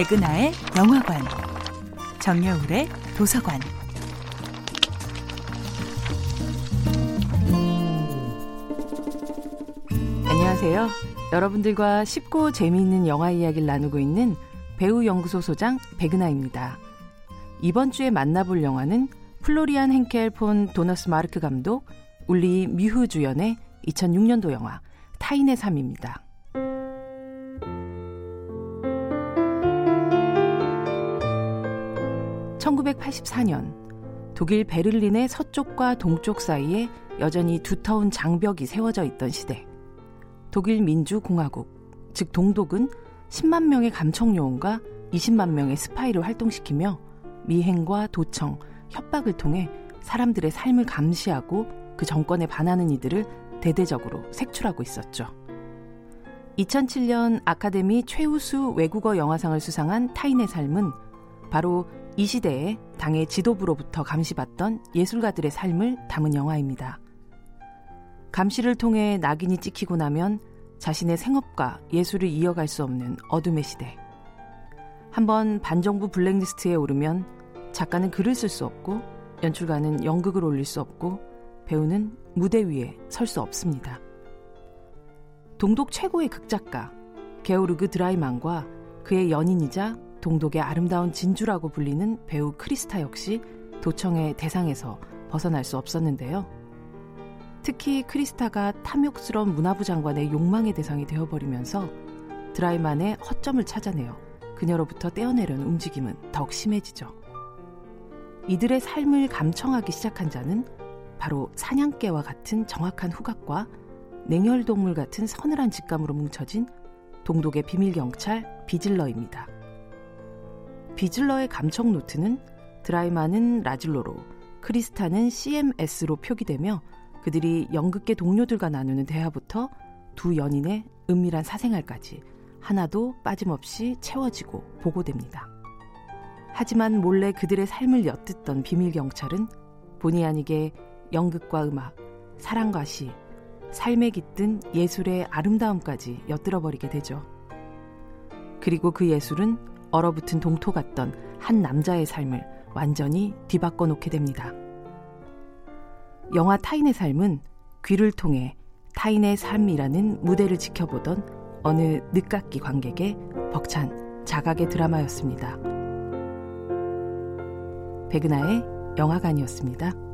백은하의 영화관, 정여울의 도서관. 안녕하세요. 여러분들과 쉽고 재미있는 영화 이야기를 나누고 있는 배우 연구소 소장 백은하입니다. 이번 주에 만나볼 영화는 플로리안 henkel 폰 도너스 마르크 감독, 울리 미후 주연의 2006년도 영화 타인의 삶입니다. 1984년 독일 베를린의 서쪽과 동쪽 사이에 여전히 두터운 장벽이 세워져 있던 시대. 독일 민주공화국, 즉 동독은 10만 명의 감청 요원과 20만 명의 스파이를 활동시키며 미행과 도청, 협박을 통해 사람들의 삶을 감시하고 그 정권에 반하는 이들을 대대적으로 색출하고 있었죠. 2007년 아카데미 최우수 외국어 영화상을 수상한 타인의 삶은 바로 이 시대에 당의 지도부로부터 감시받던 예술가들의 삶을 담은 영화입니다. 감시를 통해 낙인이 찍히고 나면 자신의 생업과 예술을 이어갈 수 없는 어둠의 시대. 한번 반정부 블랙리스트에 오르면 작가는 글을 쓸 수 없고 연출가는 연극을 올릴 수 없고 배우는 무대 위에 설 수 없습니다. 동독 최고의 극작가 게오르그 드라이만과 그의 연인이자 동독의 아름다운 진주라고 불리는 배우 크리스타 역시 도청의 대상에서 벗어날 수 없었는데요. 특히 크리스타가 탐욕스러운 문화부 장관의 욕망의 대상이 되어버리면서 드라이만의 허점을 찾아내어 그녀로부터 떼어내려는 움직임은 더욱 심해지죠. 이들의 삶을 감청하기 시작한 자는 바로 사냥개와 같은 정확한 후각과 냉혈동물 같은 서늘한 직감으로 뭉쳐진 동독의 비밀경찰 비질러입니다. 비즐러의 감청 노트는 드라이만은 라질로로, 크리스타는 CMS로 표기되며 그들이 연극계 동료들과 나누는 대화부터 두 연인의 은밀한 사생활까지 하나도 빠짐없이 채워지고 보고됩니다. 하지만 몰래 그들의 삶을 엿듣던 비밀 경찰은 본의 아니게 연극과 음악, 사랑과 시, 삶에 깃든 예술의 아름다움까지 엿들어버리게 되죠. 그리고 그 예술은 얼어붙은 동토 같던 한 남자의 삶을 완전히 뒤바꿔 놓게 됩니다. 영화 타인의 삶은 귀를 통해 타인의 삶이라는 무대를 지켜보던 어느 늦깎이 관객의 벅찬 자각의 드라마였습니다. 백은하의 영화관이었습니다.